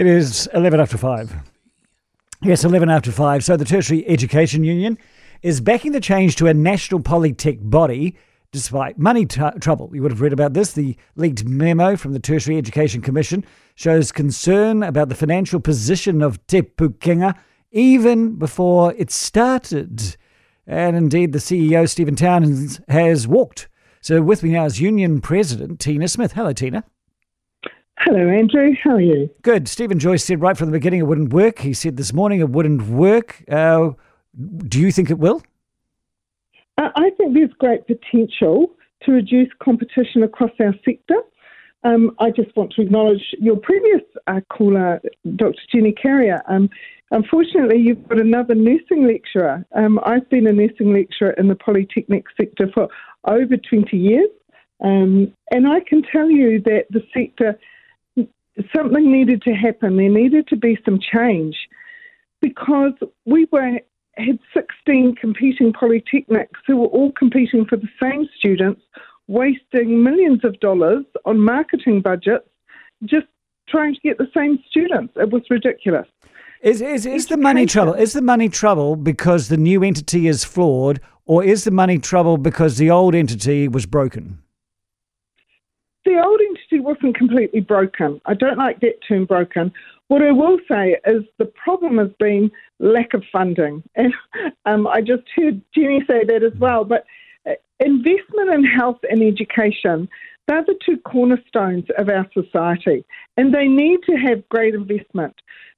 It is 11 after 5. Yes, 11 after 5. So the Tertiary Education Union is backing the change to a national polytech body despite money t- trouble. You would have read about this. The leaked memo from the Tertiary Education Commission shows concern about the financial position of Te Pukenga even before it started. And indeed, the CEO, Stephen Townsend, has walked. So with me now is Union President Tina Smith. Hello, Tina. Hello, Andrew. How are you? Good. Stephen Joyce said right from the beginning it wouldn't work. He said this morning it wouldn't work. Uh, do you think it will? Uh, I think there's great potential to reduce competition across our sector. Um, I just want to acknowledge your previous uh, caller, Dr. Jenny Carryer. Um, unfortunately, you've got another nursing lecturer. Um, I've been a nursing lecturer in the polytechnic sector for over 20 years, um, and I can tell you that the sector something needed to happen. There needed to be some change because we were had 16 competing polytechnics who were all competing for the same students, wasting millions of dollars on marketing budgets just trying to get the same students. It was ridiculous. Is, is, is the money trouble? Is the money trouble because the new entity is flawed, or is the money trouble because the old entity was broken? The old entity wasn't completely broken. I don't like that term broken. What I will say is the problem has been lack of funding. And um, I just heard Jenny say that as well. But uh, investment in health and education, they're the two cornerstones of our society. And they need to have great investment.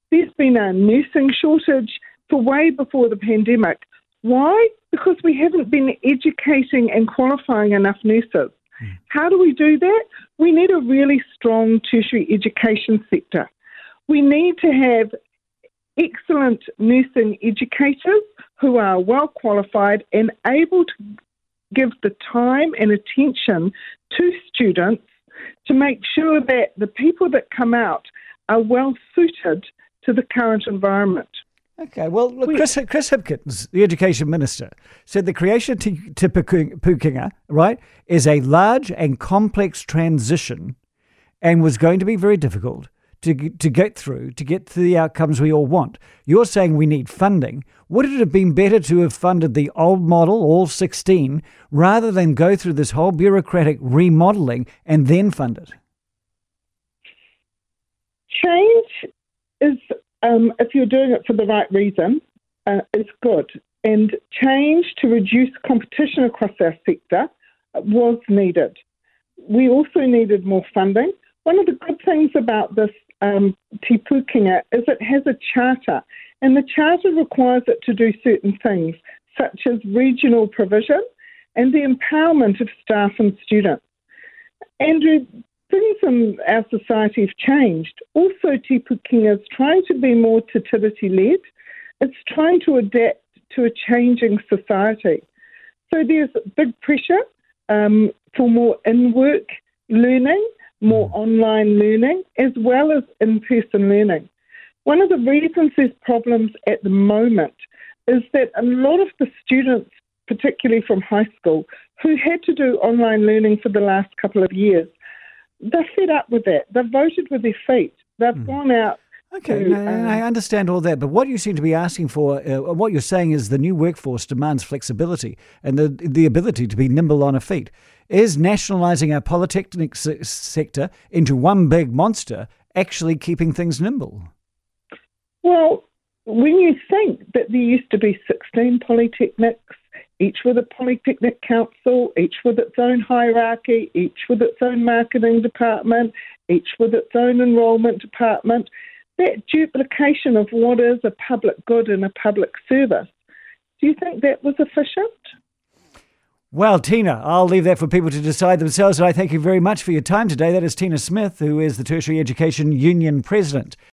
There's been a nursing shortage for way before the pandemic. Why? Because we haven't been educating and qualifying enough nurses. Hmm. How do we do that? We need a really strong tertiary education sector. We need to have excellent nursing educators who are well qualified and able to give the time and attention to students to make sure that the people that come out are well suited to the current environment. Okay, well, look, Chris, Chris Hipkins, the education minister, said the creation to, Te Pukenga, right, is a large and complex transition and was going to be very difficult to, to get through, to get to the outcomes we all want. You're saying we need funding. Would it have been better to have funded the old model, all 16, rather than go through this whole bureaucratic remodeling and then fund it? Change is um, if you're doing it for the right reason, uh, it's good. And change to reduce competition across our sector was needed. We also needed more funding. One of the good things about this um, Te Pukenga is it has a charter, and the charter requires it to do certain things, such as regional provision and the empowerment of staff and students. Andrew, things in our society have changed. Also, Pukenga is trying to be more fertility led. It's trying to adapt to a changing society. So there's big pressure um, for more in work learning, more mm. online learning, as well as in person learning. One of the reasons there's problems at the moment is that a lot of the students, particularly from high school, who had to do online learning for the last couple of years, they're fed up with that. They've voted with their feet. They've mm. gone out. Okay, to, uh, I understand all that, but what you seem to be asking for, uh, what you're saying is the new workforce demands flexibility and the the ability to be nimble on a feet. Is nationalising our polytechnic se- sector into one big monster actually keeping things nimble? Well, when you think that there used to be 16 polytechnics each with a polytechnic council, each with its own hierarchy, each with its own marketing department, each with its own enrolment department. That duplication of what is a public good and a public service, do you think that was efficient? Well, Tina, I'll leave that for people to decide themselves. And I thank you very much for your time today. That is Tina Smith, who is the Tertiary Education Union President.